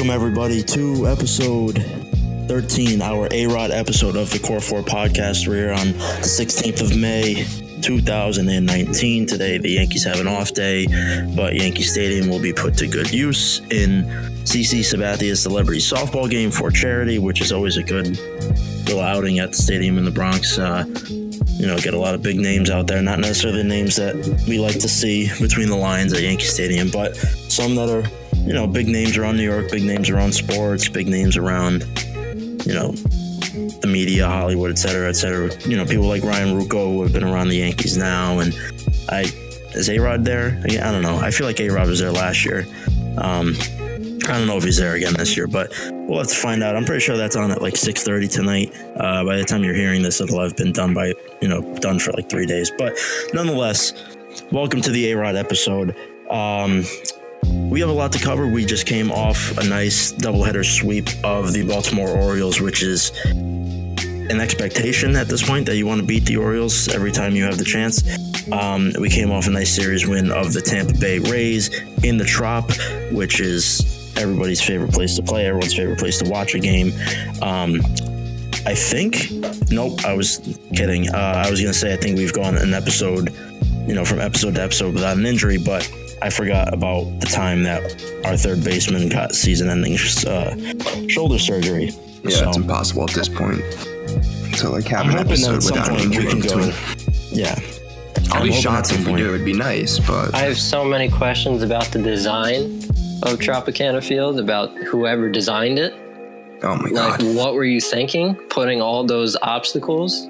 Welcome, everybody, to episode 13, our A Rod episode of the Core 4 podcast. We're here on the 16th of May, 2019. Today, the Yankees have an off day, but Yankee Stadium will be put to good use in CC Sabathia's celebrity softball game for charity, which is always a good little outing at the stadium in the Bronx. Uh, you know, get a lot of big names out there, not necessarily the names that we like to see between the lines at Yankee Stadium, but some that are you know, big names around New York, big names around sports, big names around, you know, the media, Hollywood, et cetera, et cetera. You know, people like Ryan Ruocco who have been around the Yankees now. And I, is A Rod there? I don't know. I feel like A Rod was there last year. Um, I don't know if he's there again this year, but we'll have to find out. I'm pretty sure that's on at like 6:30 tonight. Uh, by the time you're hearing this, it'll have been done by you know done for like three days. But nonetheless, welcome to the A Rod episode. Um, we have a lot to cover. We just came off a nice doubleheader sweep of the Baltimore Orioles, which is an expectation at this point that you want to beat the Orioles every time you have the chance. Um, we came off a nice series win of the Tampa Bay Rays in the Trop, which is everybody's favorite place to play, everyone's favorite place to watch a game. Um, I think, nope, I was kidding. Uh, I was going to say, I think we've gone an episode, you know, from episode to episode without an injury, but I forgot about the time that our third baseman got season-ending uh, shoulder surgery. Yeah, so, it's impossible at this point to like have I'm an episode without an injury we can go. Yeah, I'll be shocked if we do. It'd be nice, but I have so many questions about the design of Tropicana Field, about whoever designed it. Oh my god! Like, what were you thinking? Putting all those obstacles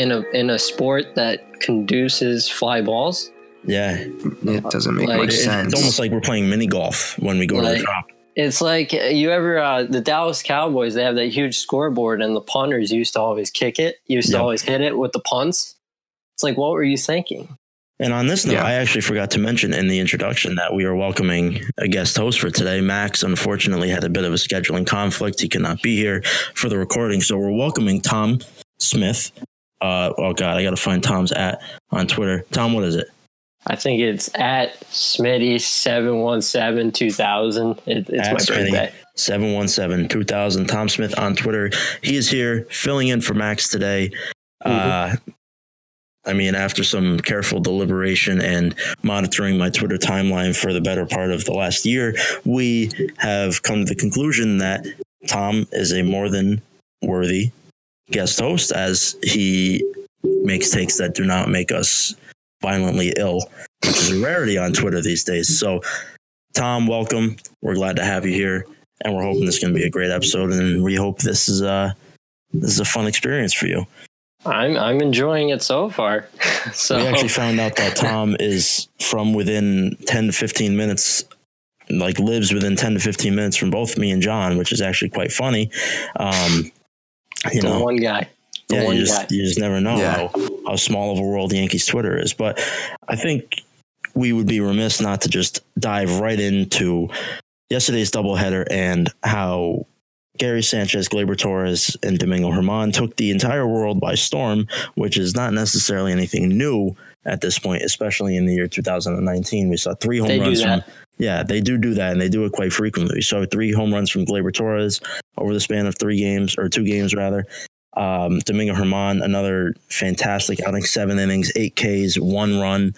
in a in a sport that conduces fly balls. Yeah, it doesn't make like, much sense. It's almost like we're playing mini golf when we go like, to the Trop. It's like you ever uh, the Dallas Cowboys. They have that huge scoreboard, and the punters used to always kick it. Used yep. to always hit it with the punts. It's like, what were you thinking? And on this note, yeah. I actually forgot to mention in the introduction that we are welcoming a guest host for today. Max unfortunately had a bit of a scheduling conflict; he could not be here for the recording, so we're welcoming Tom Smith. Uh, oh God, I got to find Tom's at on Twitter. Tom, what is it? I think it's at Smitty seven one seven two thousand. It's at my Smitty, birthday. 717 2000. Tom Smith on Twitter. He is here filling in for Max today. Mm-hmm. Uh, I mean, after some careful deliberation and monitoring my Twitter timeline for the better part of the last year, we have come to the conclusion that Tom is a more than worthy guest host as he makes takes that do not make us violently ill, which is a rarity on Twitter these days. So, Tom, welcome. We're glad to have you here, and we're hoping this is going to be a great episode. And we hope this is a this is a fun experience for you. I'm I'm enjoying it so far. so we actually found out that Tom is from within ten to fifteen minutes, like lives within ten to fifteen minutes from both me and John, which is actually quite funny. Um, you the know, one guy yeah, you just, you just never know yeah. how, how small of a world Yankees Twitter is. But I think we would be remiss not to just dive right into yesterday's doubleheader and how Gary Sanchez, Gleyber Torres, and Domingo Germán took the entire world by storm, which is not necessarily anything new at this point, especially in the year 2019. We saw three home they runs from. Yeah, they do do that, and they do it quite frequently. We saw three home runs from Gleyber Torres over the span of three games, or two games rather, um, Domingo Germán, another fantastic outing, seven innings, eight Ks, one run.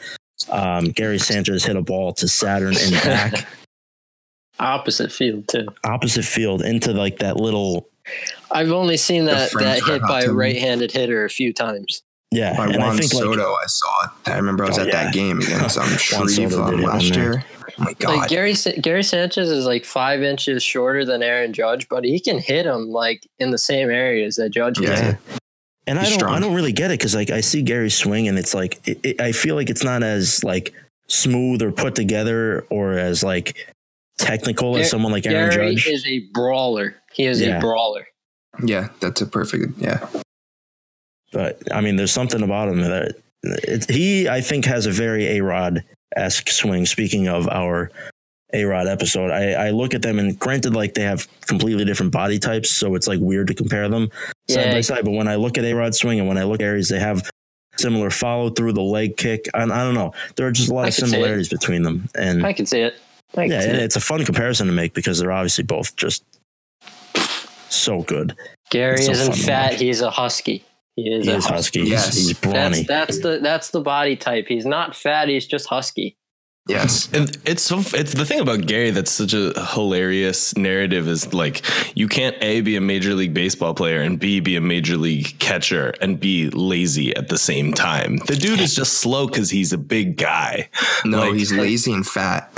Um, Gary Sanchez hit a ball to Saturn and back. Opposite field too. Opposite field into like that little. I've only seen that that hit by a right-handed hitter a few times. Yeah, by Juan I think Soto, like, I saw it. I remember I was oh, at yeah. that game against um, Shreve um, last year. Oh my god! Like Gary Gary Sanchez is like five inches shorter than Aaron Judge, but he can hit him like in the same areas that Judge yeah. can. And He's I don't strong. I don't really get it because like I see Gary swing and it's like it, it, I feel like it's not as like smooth or put together or as like technical as someone like Aaron Gary Judge. is a brawler. He is yeah. a brawler. Yeah, that's a perfect yeah. But I mean, there's something about him that it, he I think has a very a Rod esque swing. Speaking of our A Rod episode, I, I look at them and granted, like they have completely different body types, so it's like weird to compare them side yeah. by side. But when I look at A Rod swing and when I look at Aries, they have similar follow through the leg kick. I, I don't know. There are just a lot I of similarities between them. And I can see it. yeah, it's a fun comparison to make because they're obviously both just so good. Gary so isn't fat; he's a husky. He is he a is husky. husky. Yes, he's brawny. That's, that's the that's the body type. He's not fat. He's just husky. Yes. And it's so it's the thing about Gary that's such a hilarious narrative is like you can't A be a major league baseball player and B be a major league catcher and be lazy at the same time. The dude is just slow cuz he's a big guy. No, like, he's lazy and fat.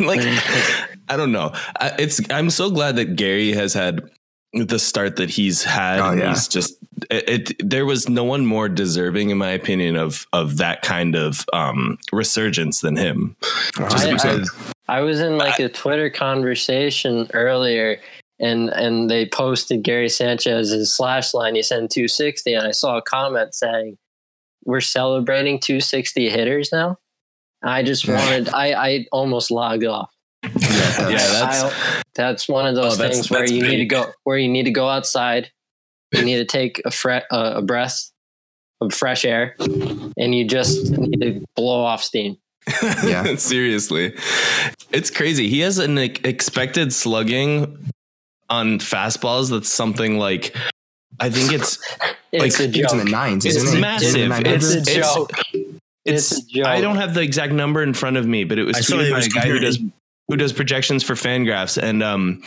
like I don't know. It's I'm so glad that Gary has had the start that he's had. Oh, yeah. He's just it, it, There was no one more deserving, in my opinion, of of that kind of um, resurgence than him. Just I, because I, I was in like I, a Twitter conversation earlier, and and they posted Gary Sanchez's slash line. He sent 260, and I saw a comment saying, "We're celebrating 260 hitters now." I just wanted. I I almost logged off. Yeah, that's, yeah, that's, that's one of those oh, things that's, where that's you big. need to go where you need to go outside. You need to take a fre- uh, a breath of fresh air, and you just need to blow off steam. yeah, seriously, it's crazy. He has an expected slugging on fastballs that's something like I think it's, it's like a joke. it's in the nines. It's massive. It's, it's, a joke. It's, it's I don't have the exact number in front of me, but it was tweeted by a guy who does who does projections for Fangraphs, and um,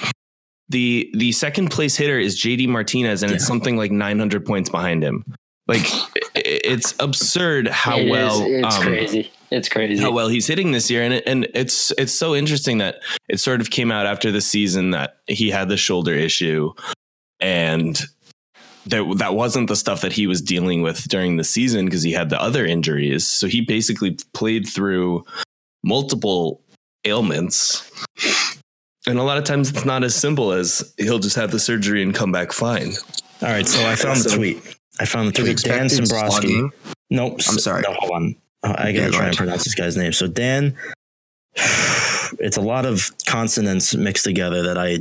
the the second place hitter is JD Martinez, and yeah. it's something like 900 points behind him. Like it's absurd how it well is, it's um, crazy. It's crazy how well he's hitting this year, and it, and it's it's so interesting that it sort of came out after the season that he had the shoulder issue, and that that wasn't the stuff that he was dealing with during the season because he had the other injuries. So he basically played through multiple ailments. And a lot of times it's not as simple as he'll just have the surgery and come back fine. All right, so I found so, the tweet. I found the tweet. Dan Szymborski. Nope. I'm sorry. No, hold on. Oh, I gotta yeah, try and pronounce this guy's name. So Dan, it's a lot of consonants mixed together that I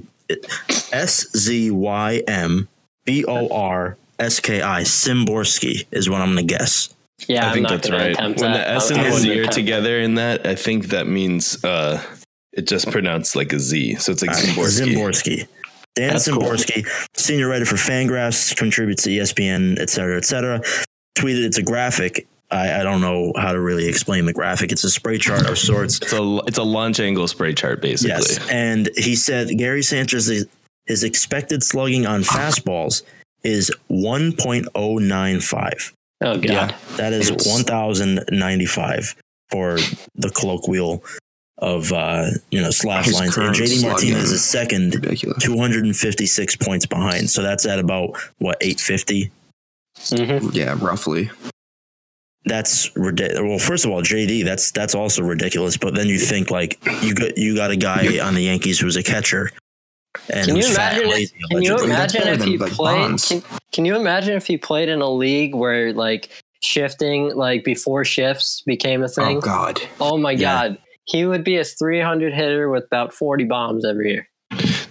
S Z Y M B O R S K I Szymborski is what I'm gonna guess. Yeah, I think that's right. When that. the S and the Z are together in that, I think that means uh, it just pronounced like a Z. So it's like right, Szymborski. Szymborski. Dan that's Szymborski, cool. senior writer for Fangraphs, contributes to ESPN, et cetera, et cetera. Tweeted it's a graphic. I, I, don't know how to really explain the graphic. It's a spray chart of sorts. It's a it's a launch angle spray chart, basically. Yes, and he said Gary Sanchez his expected slugging on fastballs is 1.095. Oh god. Yeah, that is 1095 for the colloquial of uh, you know slash His lines. And JD Martinez is second, ridiculous. 256 points behind. So that's at about what 850. Mm-hmm. Yeah, roughly. That's ridiculous. Well, first of all, JD, that's that's also ridiculous. But then you think like you got you got a guy on the Yankees who's a catcher and can you imagine? Lazy, if, can you imagine if he played? Can, can, you imagine if he played in a league where like shifting, like before shifts, became a thing? Oh God! Oh my yeah. God! He would be a 300 hitter with about 40 bombs every year.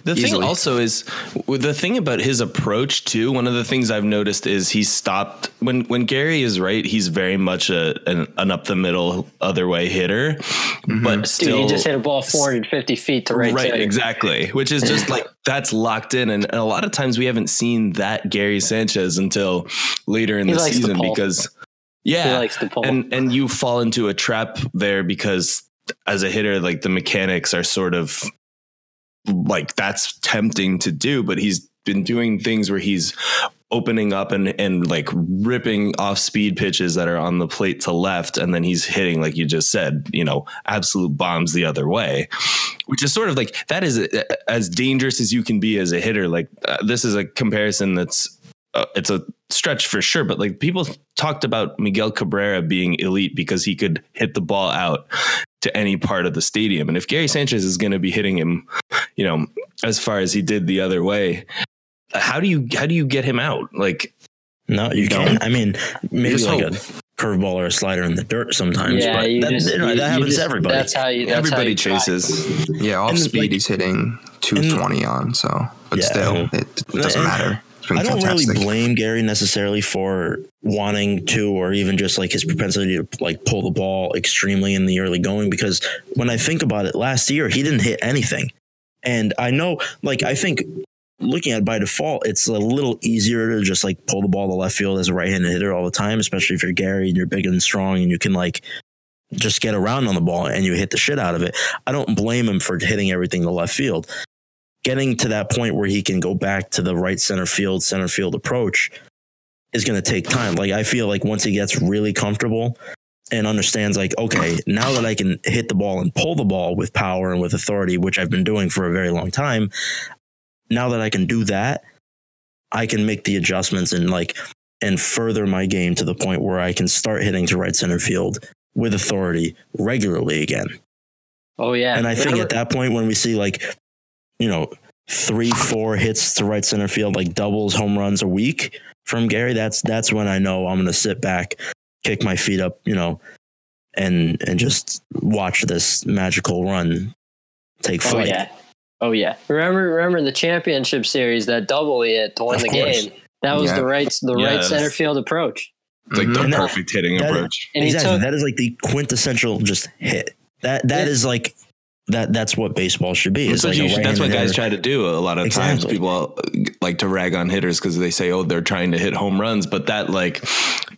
The Easily. thing also is the thing about his approach too. One of the things I've noticed is he stopped when when Gary is right. He's very much a an, an up the middle other way hitter, mm-hmm. but still Dude, he just hit a ball 450 feet to right. Right, exactly. Which is just like that's locked in, and, and, a lot of times we haven't seen that Gary Sanchez until later in he the season because yeah, and and you fall into a trap there because as a hitter, like the mechanics are sort of like that's tempting to do, but he's been doing things where he's opening up and and like ripping off speed pitches that are on the plate to left and then he's hitting like you just said you know absolute bombs the other way which is sort of like that is as dangerous as you can be as a hitter. Like uh, this is a comparison that's uh, it's a stretch for sure but like people talked about Miguel Cabrera being elite because he could hit the ball out to any part of the stadium. And if Gary Sanchez is going to be hitting him, you know, as far as he did the other way, how do you how do you get him out? Like, no, you can't. I mean, maybe like hope. a curveball or a slider in the dirt sometimes. Yeah, but that, just, you know, that happens just, to everybody. That's how you. That's everybody how you chases. Yeah, off and speed like, he's hitting 220 on. So, but yeah, still, it, it doesn't and, matter. I don't fantastic. really blame Gary necessarily for wanting to, or even just like his propensity to like pull the ball extremely in the early going. Because when I think about it, last year he didn't hit anything, and I know, like, I think looking at by default, it's a little easier to just like pull the ball to left field as a right-handed hitter all the time, especially if you're Gary and you're big and strong and you can like just get around on the ball and you hit the shit out of it. I don't blame him for hitting everything to left field. Getting to that point where he can go back to the right center field, center field approach is going to take time. Like I feel like once he gets really comfortable and understands like okay, now that I can hit the ball and pull the ball with power and with authority, which I've been doing for a very long time, now that I can do that, I can make the adjustments and like and further my game to the point where I can start hitting to right center field with authority regularly again. Oh yeah. And I think at that point when we see like, you know, three, four hits to right center field, like doubles, home runs a week from Gary, that's that's when I know I'm gonna sit back, kick my feet up, you know, and and just watch this magical run take oh, flight. Oh yeah. Oh yeah. Remember remember the championship series that double he hit to win of the course. game. That was yeah. the right the yes. right center field approach. It's like the mm-hmm. perfect hitting that, approach. exactly. Took, that is like the quintessential just hit. That that is like that that's what baseball should be. That's, like should, that's what guys try to do. A lot of exactly. times people uh, like to rag on hitters because they say, "Oh, they're trying to hit home runs," but that like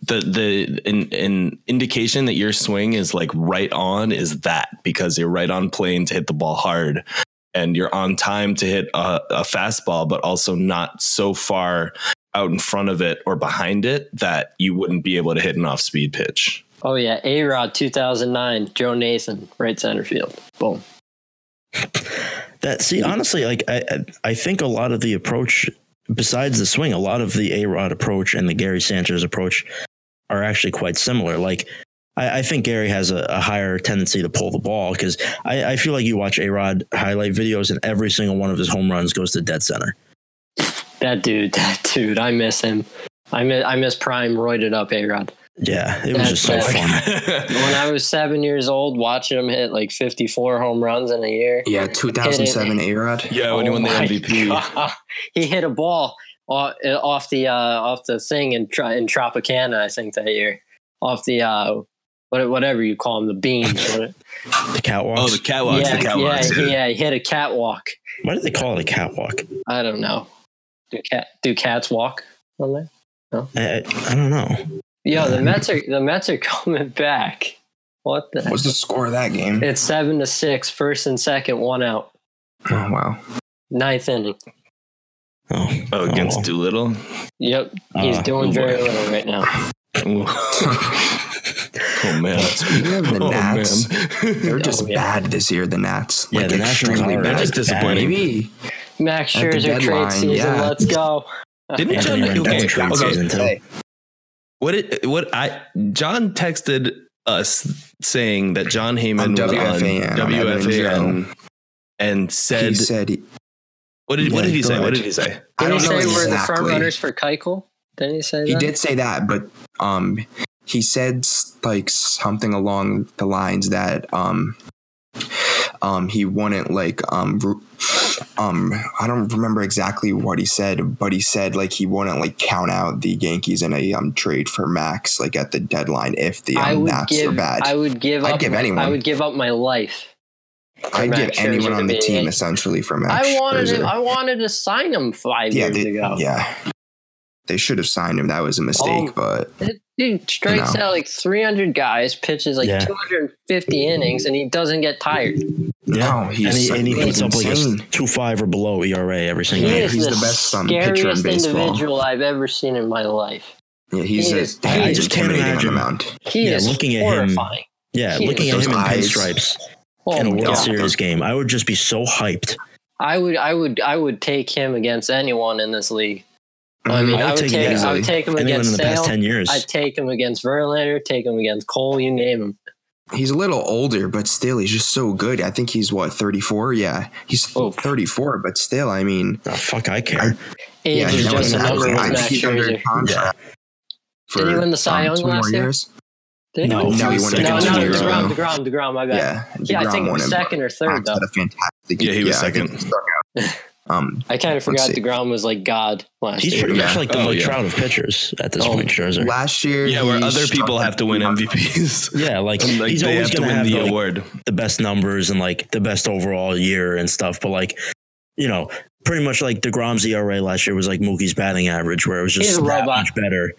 the the an, an indication that your swing is like right on is that because you're right on plane to hit the ball hard and you're on time to hit a, a fastball, but also not so far out in front of it or behind it that you wouldn't be able to hit an off speed pitch. Oh yeah, A Rod 2009, Joe Nathan, right center field. Boom. That see honestly, like I I think a lot of the approach, besides the swing, a lot of the A Rod approach and the Gary Sanchez approach are actually quite similar. Like I, I think Gary has a, a, higher tendency to pull the ball because I, I feel like you watch A Rod highlight videos and every single one of his home runs goes to dead center. That dude, that dude, I miss him. I miss, I miss prime roided up A Rod. Yeah, it was just so fun. when I was seven years old, watching him hit like 54 home runs in a year. Yeah, 2007 A Rod. Yeah, when oh he won the MVP. God. He hit a ball off the uh, off the thing in, in Tropicana, I think that year, off the uh, whatever you call them, the beams. the catwalk. Oh, the catwalks. Yeah, the catwalks. Yeah, yeah, he hit a catwalk. Why did they call it a catwalk? I don't know. Do cat do cats walk on there? No, I, I don't know. Yo, the Mets are the Mets are coming back. What the? What's the score of that game? It's seven to six. First and second, one out. Oh wow. Ninth inning. Oh, oh against oh. Doolittle. Yep, he's uh, doing very little right now. oh man! Speaking of the oh, Nats, they're just oh, yeah. bad this year. The Nats, yeah, like the extremely bad. They're just disappointing. Maybe Max Scherzer trade season. Yeah. Let's go. Didn't John okay, trade okay. season too? What did what I John texted us saying that Jon Heyman was WFAN, on WFAN and said he said he, what did yeah, what did he say? What did he say? Did he say exactly. we're the front runners for Keuchel? Didn't he say he that? did say that, but um, he said like something along the lines that um, um, he wouldn't like um, um, I don't remember exactly what he said, but he said like he wouldn't like count out the Yankees in a um trade for Max like at the deadline if the um, Nats give, are bad. I would give. I'd give my, anyone. I would give up my life. I'd Max give anyone on the team essentially for Max. I wanted. To, I wanted to sign him five yeah, years they, ago. Yeah, they should have signed him. That was a mistake, oh, but dude strikes you know. out like 300 guys, pitches like yeah. 250 innings, and he doesn't get tired. No, he's and he, and he puts up like a two five or below ERA every single he year. He's the, the best um, pitcher in baseball. individual I've ever seen in my life. Yeah, he's he a, is, I, I just can't imagine amount. He yeah, is looking at horrifying. him. Yeah, he looking at him in pinstripes oh, in a World God. Series game, I would just be so hyped. I would, I would, I would take him against anyone in this league. I mean, I would, I take, take I would take him against in the Sale. past ten years. I'd take him against Verlander, take him against Cole. You name him. He's a little older, but still, he's just so good. I think he's what thirty four. Yeah, he's oh. thirty four, but still, I mean, oh, fuck, I care. Age yeah, is just a number with Max Scherzer. Did he win the Cy um, Young last year? Did no, no, he won no, no, no, Degrom, Degrom, Degrom. My bad. Yeah, yeah I think he was second or third. Though. A fantastic. Yeah, he was yeah, second. Um, I kind of forgot the Degrom was like God last He's year. pretty much like the oh, Mike yeah. Trout of pitchers at this oh, point. Scherzer. Last year, yeah, where other people have to win MVPs. yeah, like, like he's always going to win the, the award, the best numbers and like the best overall year and stuff. But like, you know, pretty much like Degrom's ERA last year was like Mookie's batting average, where it was just that much better.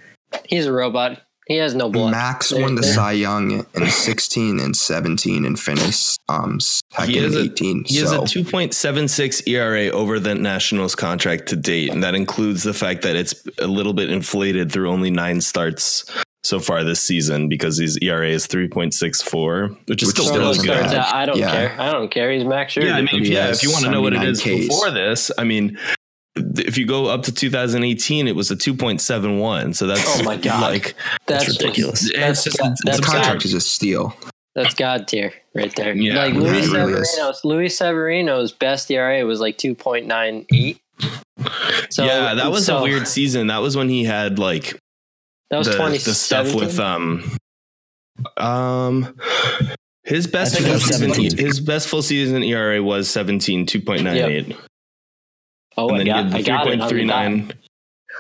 He's a robot. He has no blood. Max won the Cy Young in 16 and 17 and finished um second in 18. He so. has a 2.76 ERA over the Nationals contract to date, and that includes the fact that it's a little bit inflated through only nine starts so far this season because his ERA is 3.64, which is which still, still good. I don't yeah. care. I don't care. He's Max Scherzer. Yeah, I mean, yeah, if you want to know what it is Ks. before this, I mean, if you go up to 2018, it was a 2.71. So that's oh my god, like that's, that's ridiculous. That's, just, that's, that's contract is a steal. That's god tier right there. Yeah, like Luis really Severino's Luis Severino's best ERA was like 2.98. So yeah, that was so, a weird season. That was when he had like that was the, the stuff with um um his best full season, his best full season ERA was 17 2.98. Yep. Oh, and then I got, he had the 3.39.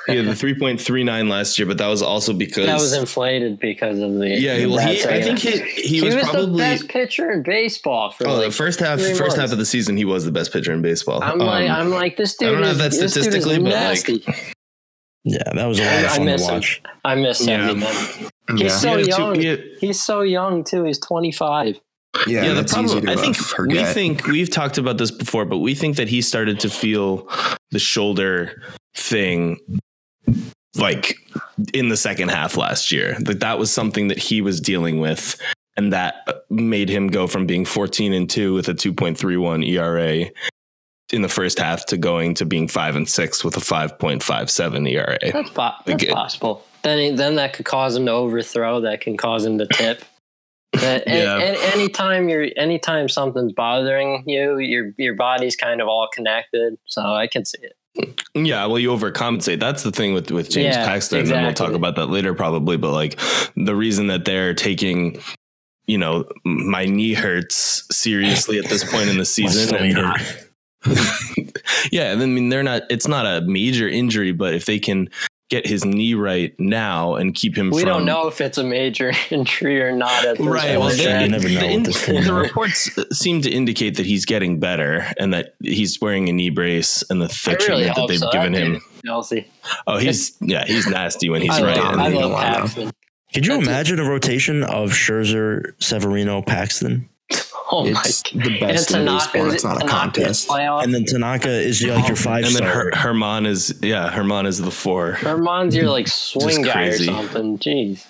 He had the 3.39 last year, but that was also because that was inflated because of the yeah. Well, he, I think he, he, he was, was, probably the best pitcher in baseball for oh like the first half first months. half of the season he was the best pitcher in baseball. I'm um, like I'm like this dude. I don't know if that's statistically, but like yeah, that was a lot of fun to watch. Him. I miss him, yeah. He's yeah. so young. He's so young too. He's 25. Yeah, yeah the problem I think forget. we think we've talked about this before, but we think that he started to feel the shoulder thing like in the second half last year. That that was something that he was dealing with and that uh, made him go from being 14 and 2 with a 2.31 ERA in the first half to going to being 5 and 6 with a 5.57 ERA. That's, po- that's like possible. Then then that could cause him to overthrow, that can cause him to tip. That yeah. any, anytime you're anytime something's bothering you, your your body's kind of all connected. So I can see it. Yeah, well, you overcompensate. That's the thing with with James yeah, Paxton, exactly. and we'll talk about that later, probably. But like the reason that they're taking, you know, my knee hurts seriously at this point in the season, yeah, I mean they're not. It's not a major injury, but if they can get his knee right now and keep him. We from, don't know if it's a major injury or not. At this right. Well, you never know. The, the reports uh, seem to indicate that he's getting better and that he's wearing a knee brace and the, the really treatment that they've so. given him. Chelsea. Oh, he's yeah, he's nasty when he's I right. Love, I love Paxton. Could you That's imagine it. a rotation of Scherzer, Severino, Paxton? Oh it's the best in baseball. It's not a contest. And then Tanaka is like your oh. five. And then Her- Germán is yeah, Germán is the four. Germán's your like swing guy or something. Jeez,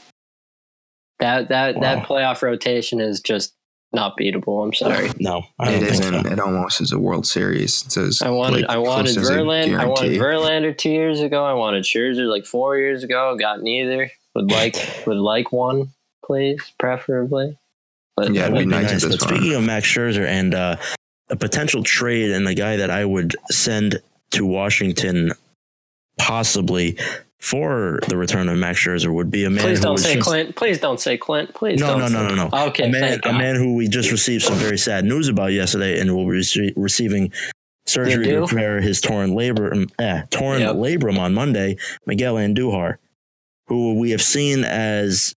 that that wow. that playoff rotation is just not beatable. I'm sorry. No, it isn't. So. It almost is a World Series. It's as, I wanted, like, I wanted Verlander. I wanted Verlander two years ago. I wanted Scherzer like four years ago. Got neither. Would like would like one, please, preferably. But yeah, it'd be nice. nice. But speaking of Max Scherzer and uh, a potential trade and the guy that I would send to Washington, possibly for the return of Max Scherzer, would be a man. Please don't say just, Clint. Please don't say Clint. Please. No, no, no, no, no. Okay, a man, a man who we just received some very sad news about yesterday, and will be rece- receiving surgery to repair his torn labrum, eh, torn yep. labrum on Monday. Miguel Andujar, who we have seen as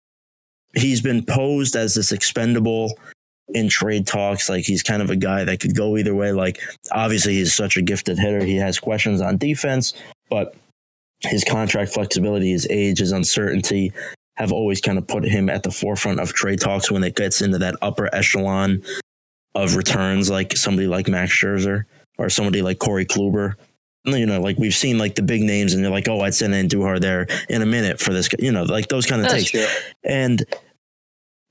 he's been posed as this expendable in trade talks. Like he's kind of a guy that could go either way. Like obviously he's such a gifted hitter. He has questions on defense, but his contract flexibility, his age, his uncertainty have always kind of put him at the forefront of trade talks when it gets into that upper echelon of returns, like somebody like Max Scherzer or somebody like Corey Kluber. You know, like we've seen like the big names, and you're like, oh, I'd send Andujar there in a minute for this. You know, like those kind of That's takes. True. And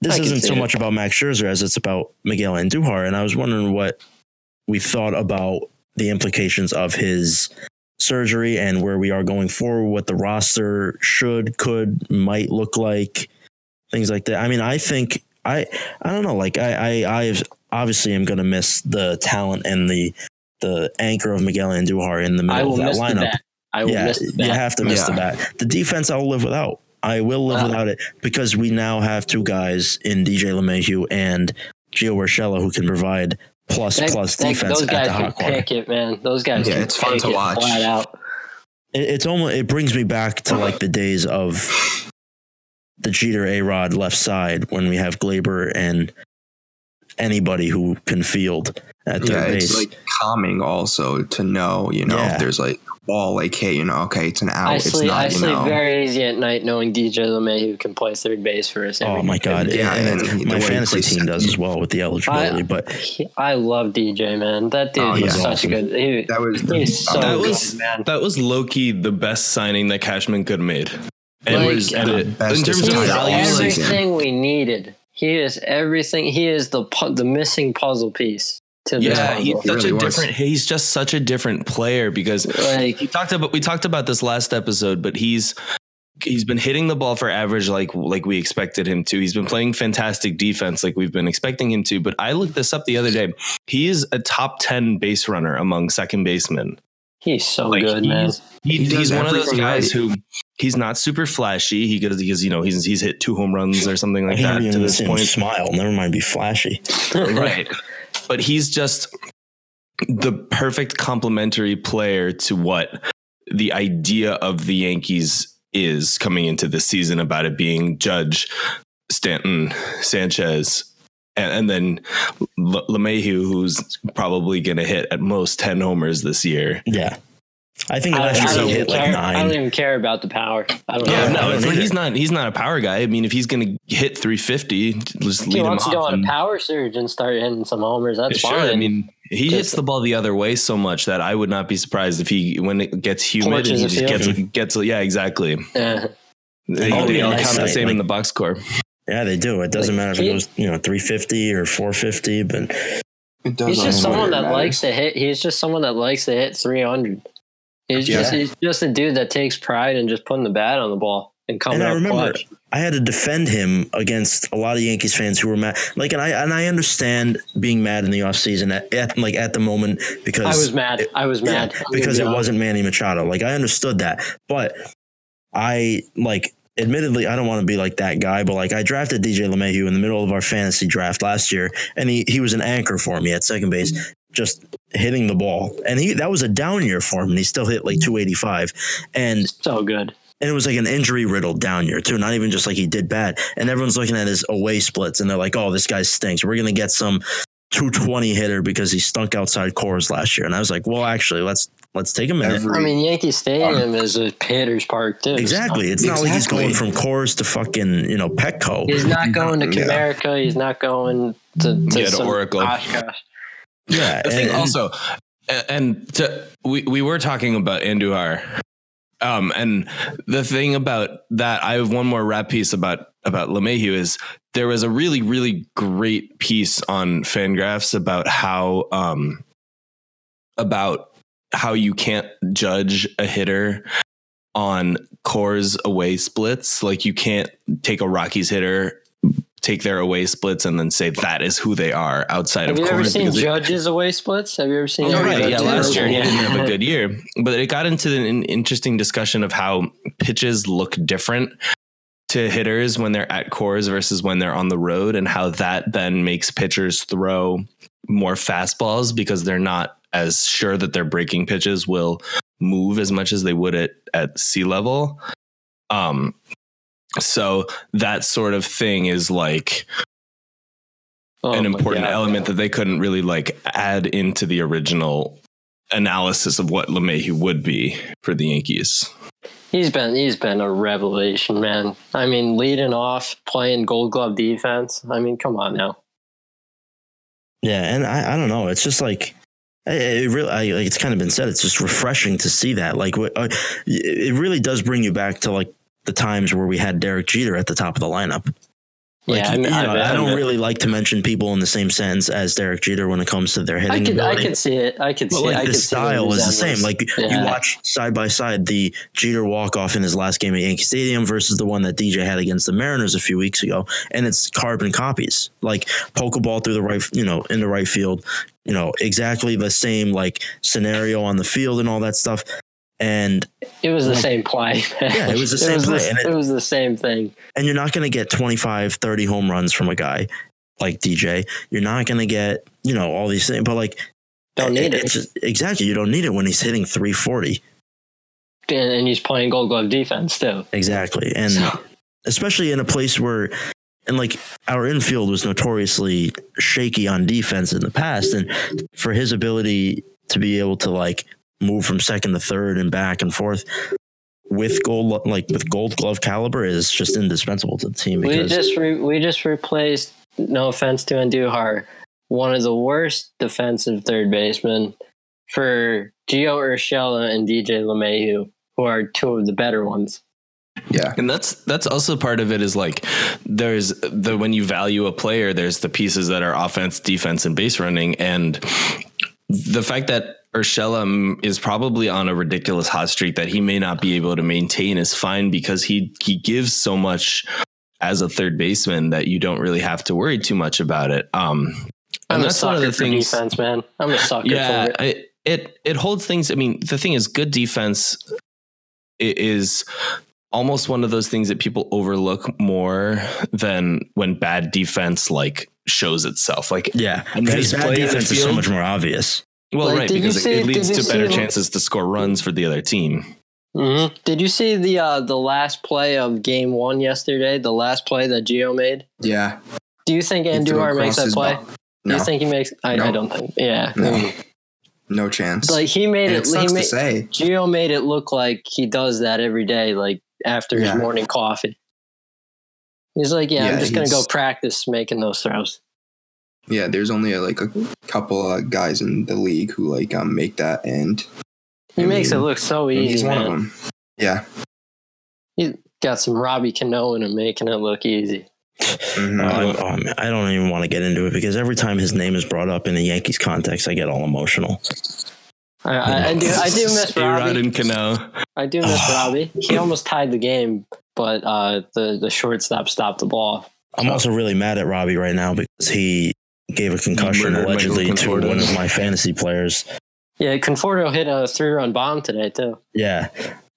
this I isn't so it. much about Max Scherzer as it's about Miguel Andujar. And I was wondering what we thought about the implications of his surgery and where we are going forward, what the roster should, could, might look like, things like that. I mean, I think I I don't know, like I I I obviously am gonna miss the talent and the the anchor of Miguel Andujar in the middle of that lineup. I will yeah, miss the bat. You have to miss yeah. the bat. The defense I'll live without. I will live uh, without it because we now have two guys in DJ LeMahieu and Gio Urshela who can provide plus that, plus that, defense those guys at the hot corner. Pick it, man. Those guys. Yeah, it's fun to watch. Flat out. It, it's almost. It brings me back to like the days of the Jeter A Rod left side when we have Gleyber and anybody who can field at yeah, base. It's like calming also to know, you know, yeah. if there's like ball like, hey, you know, okay, it's an out. I it's sleep, not, I sleep know. very easy at night knowing DJ LeMahieu can play third base for us. Oh my god, yeah, and, and my fantasy team does as well with the eligibility. I, but he, I love DJ, man. That dude oh, was yeah. such awesome. a good. He, that was he's so that was good, man. that was Loki the best signing that Cashman could have made. And like, was, and it, in terms of value, everything we needed. He is everything. He is the the missing puzzle piece to yeah, he's such he really a different. Was. He's just such a different player because like, we talked about we talked about this last episode, but he's he's been hitting the ball for average like like we expected him to. He's been playing fantastic defense like we've been expecting him to. But I looked this up the other day. He is a top ten base runner among second basemen. He's so like, good, he's, man. He, he's one of those guys right. who he's not super flashy. He goes because you know he's he's hit two home runs or something like that to this point. Smile, never mind be flashy. right but he's just the perfect complementary player to what the idea of the Yankees is coming into this season about it being Judge, Stanton, Sanchez, and, and then L- LeMahieu, who's probably going to hit at most 10 homers this year. Yeah. I think last year he hit care, like nine. I don't even care about the power. I don't yeah, know. no, he's not. He's not a power guy. I mean, if he's going to hit 350, just he wants to go on a power surge and start hitting some homers. That's sure. fine. I mean, he hits the ball the other way so much that I would not be surprised if he, when it gets humid, and he just gets gets. Yeah, exactly. Yeah. They, they all count the same like, in the box score. Yeah, they do. It doesn't like, matter if he, it goes, you know, 350 or 450, but he's just someone that likes to hit. He's just someone that likes to hit 300. He's yeah. just he's just a dude that takes pride in just putting the bat on the ball and coming. And I remember clutch. I had to defend him against a lot of Yankees fans who were mad. Like, and I and I understand being mad in the offseason at, at like at the moment because I was mad. It, I was mad yeah, because it wasn't Manny Machado. Like I understood that, but I like admittedly, I don't want to be like that guy, but like I drafted DJ LeMahieu in the middle of our fantasy draft last year, and he he was an anchor for me at second base just hitting the ball. And he that was a down year for him, and he still hit like 285. And so good. And it was like an injury riddled down year too, not even just like he did bad. And everyone's looking at his away splits, and they're like, "Oh, this guy stinks. We're gonna get some 220 hitter because he stunk outside Coors last year." And I was like, "Well, actually, let's let's take a minute." I mean, Yankee Stadium um, is a pitter's park too. Exactly. It's not exactly. like he's going from Coors to fucking you know Petco. He's not going to Comerica. Yeah. He's not going to, to, yeah, to Oracle. Oshkosh. Yeah. The thing and, also, and to, we, we were talking about Andujar. Um, and the thing about that, I have one more rap piece about about LeMahieu is there was a really, really great piece on Fangraphs about how um about how you can't judge a hitter on Coors away splits. Like you can't take a Rockies hitter take their away splits and then say that is who they are outside have of. Have you ever seen Judge's away splits? Have you ever seen? Oh, right, yeah, last year he didn't have a good year, but it got into an interesting discussion of how pitches look different to hitters when they're at Coors versus when they're on the road, and how that then makes pitchers throw more fastballs because they're not as sure that their breaking pitches will move as much as they would at at sea level. Um, so that sort of thing is like oh an important element that they couldn't really like add into the original analysis of what LeMahieu would be for the Yankees. He's been he's been a revelation, man. I mean, leading off, playing Gold Glove defense. I mean, come on now. Yeah, and I, I don't know. It's just like it really, I, like it's kind of been said. It's just refreshing to see that. Like, uh, it really does bring you back to like the times where we had Derek Jeter at the top of the lineup. Like, yeah, I, mean, you know, I, I, don't really like to mention people in the same sentence as Derek Jeter when it comes to their hitting. I can, I can see it. I can but see. Like it. the style is the same. Like yeah. you watch side by side the Jeter walk off in his last game at Yankee Stadium versus the one that DJ had against the Mariners a few weeks ago, and it's carbon copies. Like poke a ball through the right, you know, in the right field. You know, exactly the same like scenario on the field and all that stuff and it was the like, same play. Yeah, it was the same it was play. The, it, it, was the same thing. And you're not going to get 25, 30 home runs from a guy like DJ. You're not going to get, you know, all these things, but like, don't need it. Just, exactly. You don't need it when he's hitting 340. And, and he's playing gold glove defense too. Exactly. And so. especially in a place where, and like our infield was notoriously shaky on defense in the past. And for his ability to be able to like move from second to third and back and forth with gold like with gold glove caliber is just indispensable to the team. we just re- we just replaced. No offense to Andujar, one of the worst defensive third basemen for Gio Urshela and DJ LeMahieu, who are two of the better ones. Yeah. And that's that's also part of it is like there's the when you value a player, there's the pieces that are offense, defense, and base running. And the fact that Urshela is probably on a ridiculous hot streak that he may not be able to maintain is fine because he he gives so much as a third baseman that you don't really have to worry too much about it. Um, and I'm that's one of the things. Defense, man. I'm a sucker. Yeah, it. I, it it holds things. I mean, the thing is, good defense is almost one of those things that people overlook more than when bad defense like shows itself. Like, yeah, because bad defense is so much more obvious. Well, like, right, because see, it, leads to better chances to score runs for the other team. Mm-hmm. Did you see the uh, the last play of Game One yesterday? The last play that Gio made. Yeah. Do you think Andujar makes that play? No. Do you think he makes? I, no. I don't think. Yeah. No. No chance. Like he made and it. it he made, to say. Gio made it look like he does that every day, like after yeah. his morning coffee. He's like, yeah, yeah I'm just gonna go practice making those throws. Yeah, there's only a, like a couple of guys in the league who like um make that, and he I makes mean, it look so easy. He's man. one of them. Yeah, he got some Robbie Cano in him, making it look easy. Mm-hmm. Um, I don't even want to get into it because every time his name is brought up in the Yankees context, I get all emotional. I, I, I do. I do miss Robbie. and Cano. I do miss Robbie. He almost tied the game, but uh, the the shortstop stopped the ball. I'm also really mad at Robbie right now because he gave a concussion allegedly to one of my fantasy players. Yeah, Conforto hit a three run bomb today too. Yeah.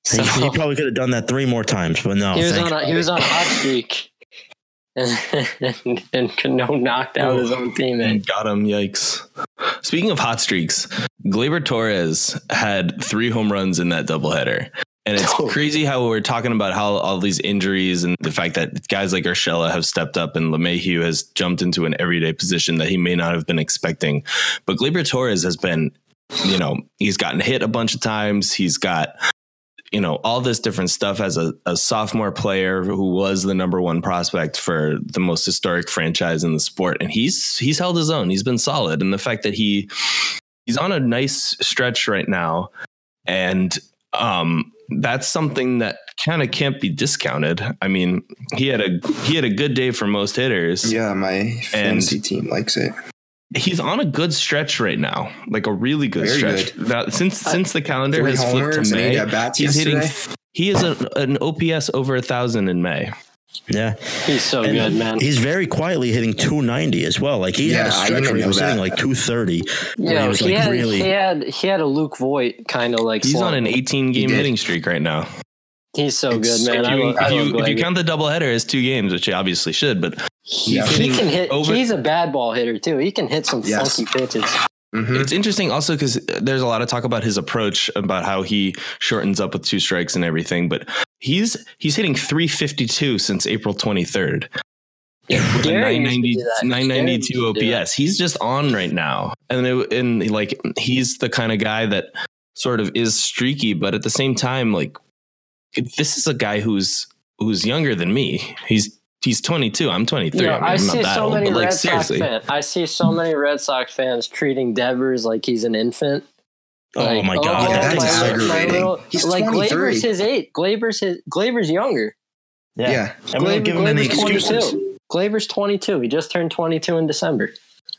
So, he, he, probably could have done that three more times, but no. He was on a, he was on a hot streak. and, and Cano knocked out his own teammate. Got him. Yikes. Speaking of hot streaks, Gleyber Torres had three home runs in that doubleheader. And it's oh. crazy how we're talking about how all these injuries and the fact that guys like Urshela have stepped up and LeMahieu has jumped into an everyday position that he may not have been expecting. But Gleyber Torres has been, you know, he's gotten hit a bunch of times. He's got, you know, all this different stuff as a, a sophomore player who was the number one prospect for the most historic franchise in the sport. And he's he's held his own. He's been solid. And the fact that he he's on a nice stretch right now. And um that's something that kind of can't be discounted. I mean, he had a he had a good day for most hitters. Yeah, my fantasy team likes it. He's on a good stretch right now, like a really good Very stretch. Good. That, since uh, since the calendar has flipped to May, he's yesterday. hitting. He is a, an OPS over a thousand in May. Yeah, he's so and good, man. He's very quietly hitting 290 as well. Like he yeah, had a stretch where he was that. hitting like 230. Yeah, he, he, like had, really... he had he had a Luke Voit kind of like. He's slump. on an 18 game hitting streak right now. He's so it's, good, man. If you, if, you, if you, count the doubleheader as two games, which he obviously should, but yeah. he can hit. Over, he's a bad ball hitter too. He can hit some yes. funky pitches. Mm-hmm. It's interesting also because there's a lot of talk about his approach about how he shortens up with two strikes and everything, but he's he's hitting 352 since April 23rd. Yeah, 990, 992 OPS. He's just on right now, and it, and like he's the kind of guy that sort of is streaky, but at the same time, like this is a guy who's who's younger than me. He's he's 22. I'm 23. I, mean, I see so old, many like, Red seriously. Sox fans. I see so many Red Sox fans treating Devers like he's an infant. Oh like, oh my god, oh, that's aggravating. He's like 23. Gleyber's his eight. Gleyber's his Gleyber's younger. Yeah, yeah. I'm Gleyber, give him any excuses. 22. Gleyber's 22. He just turned 22 in December.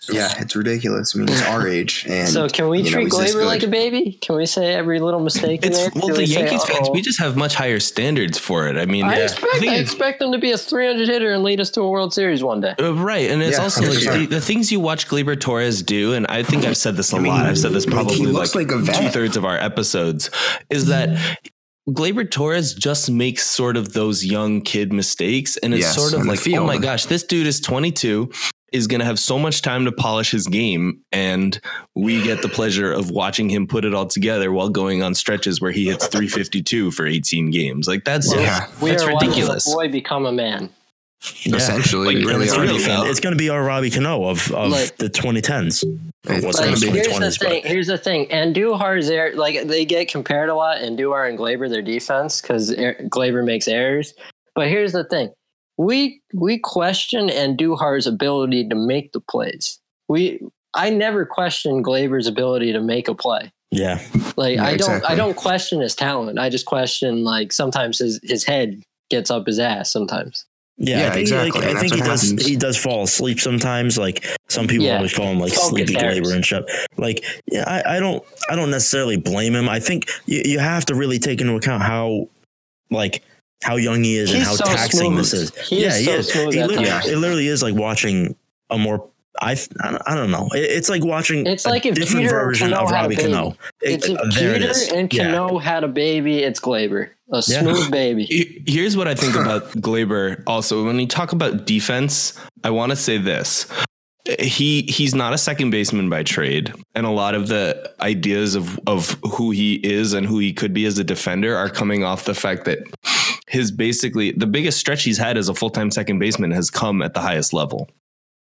Yeah, it's ridiculous. I mean, he's our age, and so can we treat know, Gleyber like a baby? Can we say every little mistake? It's, well, the we Yankees say, fans, we just have much higher standards for it. I mean, I yeah. expect I expect them to be a 300 hitter and lead us to a World Series one day. Uh, right, and it's yeah, also like the, the, things you watch Gleyber Torres do, and I think I've said this a I mean, lot. I've said this probably like, like two thirds of our episodes. Is that Gleyber Torres just makes sort of those young kid mistakes, and it's yes, sort of like, oh my gosh, this dude is 22 is going to have so much time to polish his game, and we get the pleasure of watching him put it all together while going on stretches where he hits 352 for 18 games. Like that's yeah, we that's are ridiculous. boy become a man. Yeah. Essentially, like, really, it's, really it's going to be our Robbie Cano of, of like, the 2010s. Like, here's the thing. Here's the thing. Andujar's there. Like they get compared a lot. Andujar and Gleyber their defense, because Gleyber makes errors. But here's the thing we we question Andujar's ability to make the plays. We I never question Gleyber's ability to make a play. Yeah. Like yeah, I don't exactly. I don't question his talent. I just question like sometimes his his head gets up his ass sometimes. Yeah, yeah I think, exactly. Like, I think he does happens. he does fall asleep sometimes. Like some people yeah. always call him like Focus sleepy Gleyber and stuff. Like yeah, I, I don't I don't necessarily blame him. I think you, you have to really take into account how like how young he is He's and how so taxing smooth. this is. He yeah, is so he is. Smooth he literally, it literally is like watching a more. I I don't know. it's like watching. It's like if different Peter version of Robbie Cano. It's if uh, Peter it and Cano yeah. had a baby. It's Gleyber, a smooth yeah. baby. Here's what I think about Gleyber. Also, when you talk about defense, I want to say this he he's not a second baseman by trade and a lot of the ideas of of who he is and who he could be as a defender are coming off the fact that his basically the biggest stretch he's had as a full-time second baseman has come at the highest level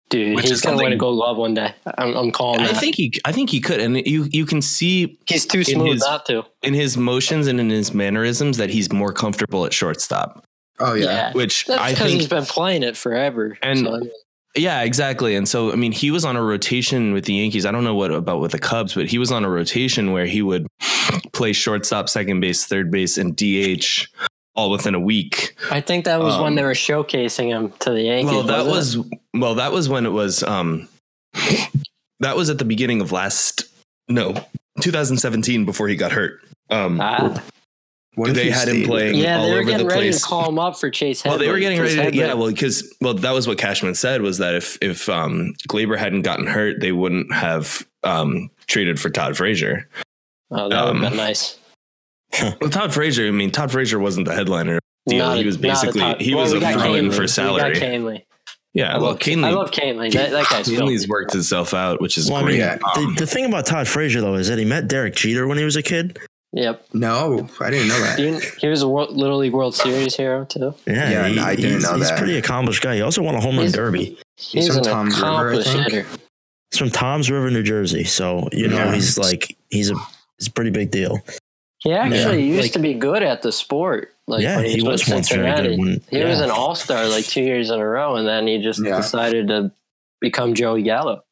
Dude, he's gonna win a Gold Glove one day. I'm, I'm calling. I that. think he, I think he could, and you, you can see he's too smooth his, not to. In his motions and in his mannerisms, that he's more comfortable at shortstop. Oh yeah, yeah. which That's I think he's been playing it forever. And so. Yeah, exactly. And so, I mean, he was on a rotation with the Yankees. I don't know what about with the Cubs, but he was on a rotation where he would play shortstop, second base, third base, and DH all within a week. I think that was um, when they were showcasing him to the Yankees. Well, that was, was well, that was when it was. Um, that was at the beginning of last no 2017 before he got hurt. Um, ah. They had him playing yeah, all they were over getting the ready place. to call him up for Chase Well, they were getting ready. To, yeah, well, because well, that was what Cashman said was that if if um, Gleyber hadn't gotten hurt, they wouldn't have um, traded for Todd Frazier. Oh, that um, would have been nice. well, Todd Frazier. I mean, Todd Frazier wasn't the headliner. Deal. Not, he was basically he well, was a throw-in for salary. Yeah, I well, love, Kahnle, I love Kahnle. That, that guy's Kahnle's worked himself out, which is well, great. I mean, um, the, the, thing about Todd Frazier though is that he met Derek Jeter when he was a kid, Yep. No, I didn't know that. he was a World, Little League World Series hero too. Yeah, yeah he, I didn't know he's that. He's a pretty accomplished guy. He also won a home run derby. He's, he's from Toms River, I think. Hitter. He's from Toms River, New Jersey. So you know yeah. he's like he's a he's a pretty big deal. He actually yeah. used like, to be good at the sport. Like yeah, he, he was once very good. When, he yeah. was an all star like two years in a row, and then he just decided to become Joey Gallo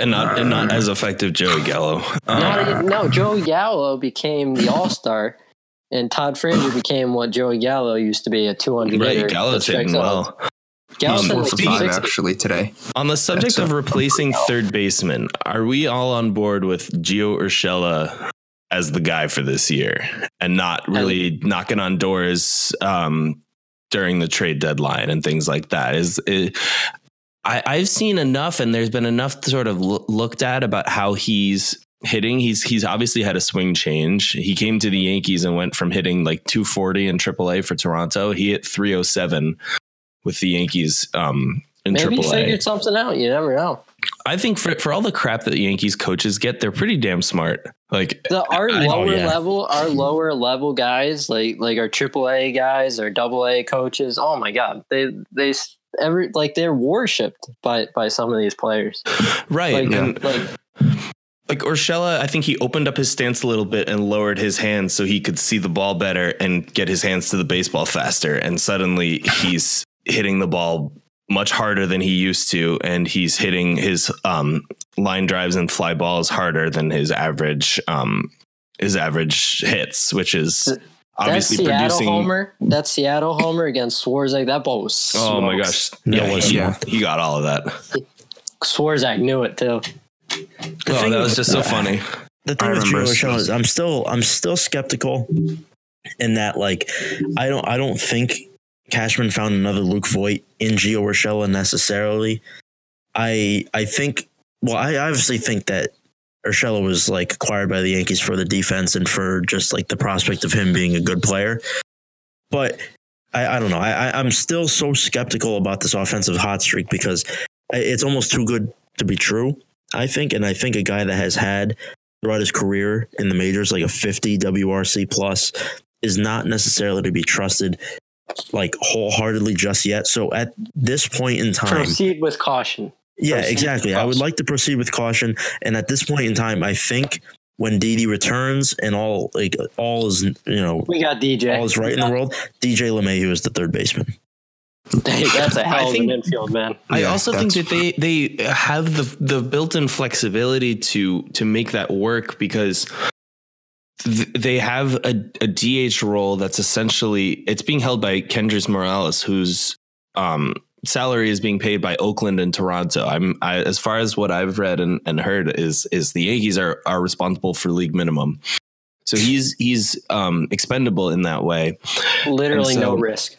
and not and not as effective Joey Gallo. Uh, no, Joey Gallo became the All Star, and Todd Frazier became what Joey Gallo used to be a two hundred. Right, Gallo's hitting well. Gallo's four for five actually today. On the subject That's of replacing third baseman, are we all on board with Gio Urshela as the guy for this year, and not really knocking on doors? Um, during the trade deadline and things like that is, I, have seen enough, and there's been enough sort of lo- looked at about how he's hitting. He's he's obviously had a swing change. He came to the Yankees and went from hitting like 240 in AAA for Toronto. He hit 307 with the Yankees um, in Maybe AAA. he figured something out. You never know. I think for for all the crap that Yankees coaches get, they're pretty damn smart. Like the our I, lower oh, yeah. level, our lower level guys, like like our AAA guys, our AA coaches. Oh my god, they they every like they're worshipped by by some of these players. Right. Like, and, like like Urshela, I think he opened up his stance a little bit and lowered his hands so he could see the ball better and get his hands to the baseball faster. And suddenly he's hitting the ball much harder than he used to, and he's hitting his um, line drives and fly balls harder than his average um, his average hits, which is obviously that Seattle producing homer. That Seattle homer against Swarzak. That ball was. Smoked. Oh my gosh! Yeah, he, yeah, he got all of that. Swarzak knew it too. The oh, that was just so funny. The thing I with Gio Show is I'm still I'm still skeptical in that like I don't I don't think Cashman found another Luke Voit in Gio Urshela necessarily. I I think well I obviously think that Urshela was like acquired by the Yankees for the defense and for just like the prospect of him being a good player. But I, I don't know. I, I'm still so skeptical about this offensive hot streak because it's almost too good to be true. I think, and I think a guy that has had throughout his career in the majors like a 50 WRC plus is not necessarily to be trusted like wholeheartedly just yet. So at this point in time, proceed with caution. Yeah, proceed exactly. I would like to proceed with caution, and at this point in time, I think when Didi returns and all like all is you know we got DJ all is right in the world. DJ LeMahieu is the third baseman. Hey, that's a hell of an infield, man. I yeah, also think that they they have the the built-in flexibility to to make that work because th- they have a, a DH role that's essentially it's being held by Kendrys Morales, whose um, salary is being paid by Oakland and Toronto. I'm I, as far as what I've read and, and heard is is the Yankees are are responsible for league minimum. So he's he's um, expendable in that way. Literally so, no risk.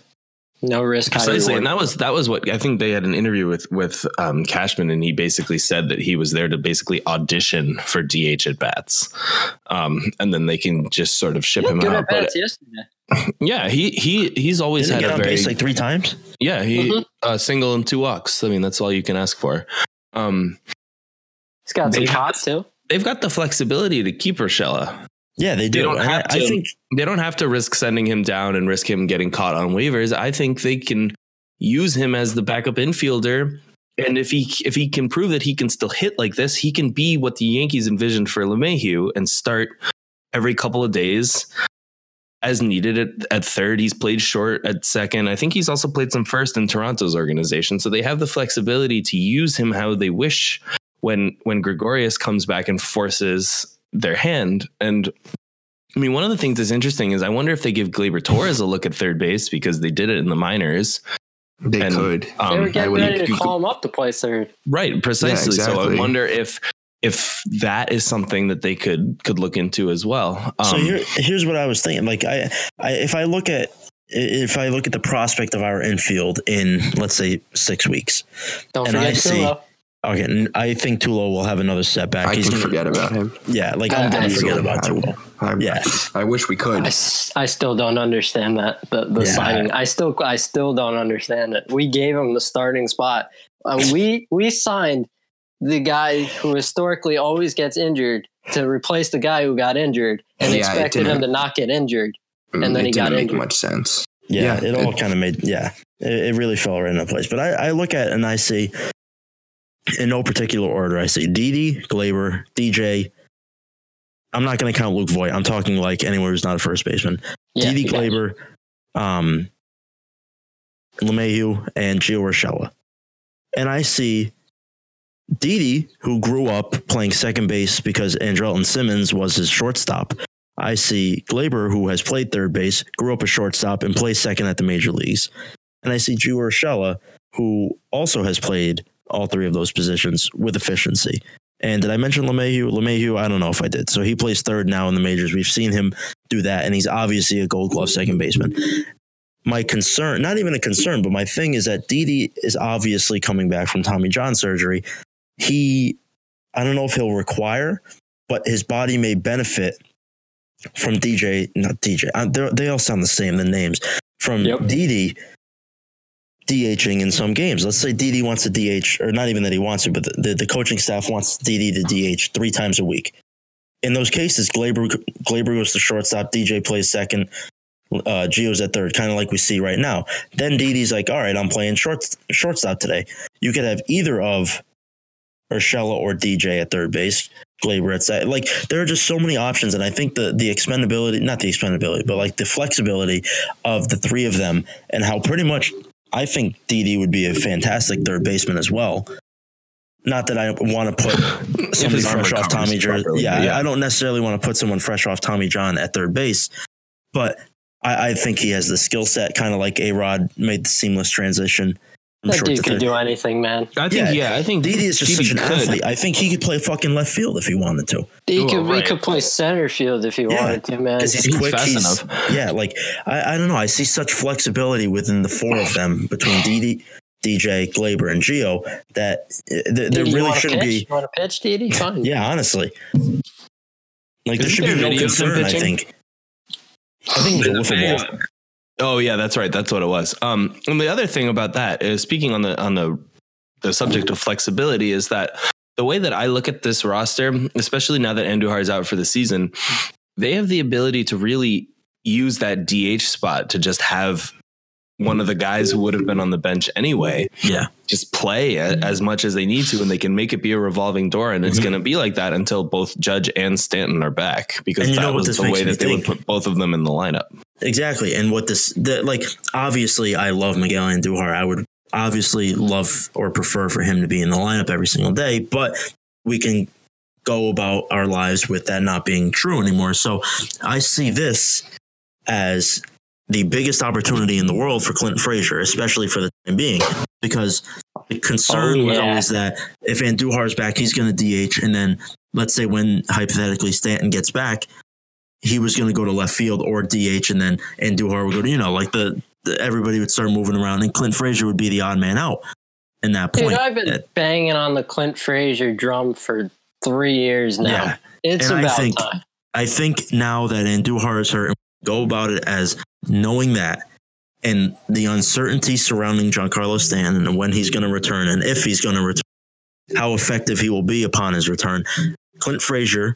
No risk. Precisely, and that was that was what I think they had an interview with with um, Cashman, and he basically said that he was there to basically audition for DH at bats, um, and then they can just sort of ship him out. But, yeah, he he he's always Didn't had a very like three times. Yeah, he mm-hmm. uh, single and two walks. I mean, that's all you can ask for. Um, he's got some shots too. They've got the flexibility to keep Urshela. Yeah, they do. They don't have I, to, I think they don't have to risk sending him down and risk him getting caught on waivers. I think they can use him as the backup infielder. And if he if he can prove that he can still hit like this, he can be what the Yankees envisioned for LeMahieu and start every couple of days as needed at, at third. He's played short at second. I think he's also played some first in Toronto's organization. So they have the flexibility to use him how they wish when when Gregorius comes back and forces their hand. And I mean, one of the things that's interesting is I wonder if they give Gleyber Torres a look at third base because they did it in the minors. They and, could. Um, they were getting ready to call him up to play third. Right, precisely. Yeah, exactly. So I wonder if if that is something that they could could look into as well. Um, so here, here's what I was thinking. Like I, I, if I look at if I look at the prospect of our infield in let's say six weeks, don't and forget I see, Okay, I think Tulo will have another setback. I He's can gonna, forget about him. Yeah, like I'm gonna forget about Tulo. I, yeah, I wish we could. I, I still don't understand that the, the yeah. signing. I still I still don't understand it. We gave him the starting spot. Uh, we we signed the guy who historically always gets injured to replace the guy who got injured, and yeah, expected him to not get injured, and mm, then he got injured. Make Much sense. Yeah, yeah, it all kind of made yeah, it, it, really fell right into place. But I, I look at and I see in no particular order. I say Didi, Gleyber, DJ. I'm not going to count Luke Voit. I'm talking like anyone who's not a first baseman. Yeah, Didi, Gleyber, um, LeMahieu, and Gio Urshela. And I see Didi, who grew up playing second base because Andrelton Simmons was his shortstop. I see Gleyber, who has played third base, grew up a shortstop, and plays second at the major leagues. And I see Gio Urshela, who also has played all three of those positions with efficiency. And did I mention LeMahieu? LeMahieu, I don't know if I did. So he plays third now in the majors. We've seen him do that, and he's obviously a gold glove second baseman. My concern, not even a concern, but my thing is that Didi is obviously coming back from Tommy John surgery. He, I don't know if he'll require, but his body may benefit from DJ, not DJ. They all sound the same, the names. From yep. Didi DHing in some games. Let's say DD wants to DH, or not even that he wants it, but the, the, the coaching staff wants DD to DH three times a week. In those cases, Gleyber, Gleyber goes to shortstop, DJ plays second, uh, Gio's at third, kind of like we see right now. Then DD's like, all right, I'm playing short, shortstop today. You could have either of Urshela or DJ at third base, Gleyber at second. Like there are just so many options, and I think the the expendability, not the expendability, but like the flexibility of the three of them, and how pretty much I think Didi would be a fantastic third baseman as well. Not that I want to put somebody fresh off Tommy John. Yeah, yeah, I don't necessarily want to put someone fresh off Tommy John at third base, but I, I think he has the skill set, kind of like A Rod made the seamless transition that dude could do anything, man. I think, yeah, yeah I think Didi is just Didi such an could. athlete. I think he could play fucking left field if he wanted to. He oh, could, right. he could play center field if he yeah, wanted to, man. Because he's, he's, quick. Fast he's, enough. Yeah, like I, I don't know. I see such flexibility within the four of them between Didi, DJ, Gleyber, and Gio that eh, th- there really shouldn't pitch? be. You want to pitch, Didi? Fine. Yeah, honestly. Like Isn't there should be no concern. I think. I think he's a ball. Oh yeah, that's right. That's what it was. Um, and the other thing about that is speaking on the on the the subject of flexibility is that the way that I look at this roster, especially now that Andujar is out for the season, they have the ability to really use that DH spot to just have one of the guys who would have been on the bench anyway. Yeah. Just play as much as they need to, and they can make it be a revolving door. And it's mm-hmm. going to be like that until both Judge and Stanton are back because that was the way that they think. would put both of them in the lineup. Exactly. And what this, the, like, obviously, I love Miguel Andujar. I would obviously love or prefer for him to be in the lineup every single day, but we can go about our lives with that not being true anymore. So I see this as the biggest opportunity in the world for Clinton Frazier, especially for the time being, because the concern oh, yeah. is that if Andujar is back, he's going to DH, and then let's say when hypothetically Stanton gets back, he was going to go to left field or DH, and then Andujar would go to you know like the, the everybody would start moving around, and Clint Frazier would be the odd man out in that point. Dude, I've been that, banging on the Clint Frazier drum for three years now. Yeah. It's and about I think, time. I think now that Andujar is hurt, go about it as knowing that and the uncertainty surrounding Giancarlo Stanton and when he's going to return and if he's going to return, how effective he will be upon his return. Clint Frazier,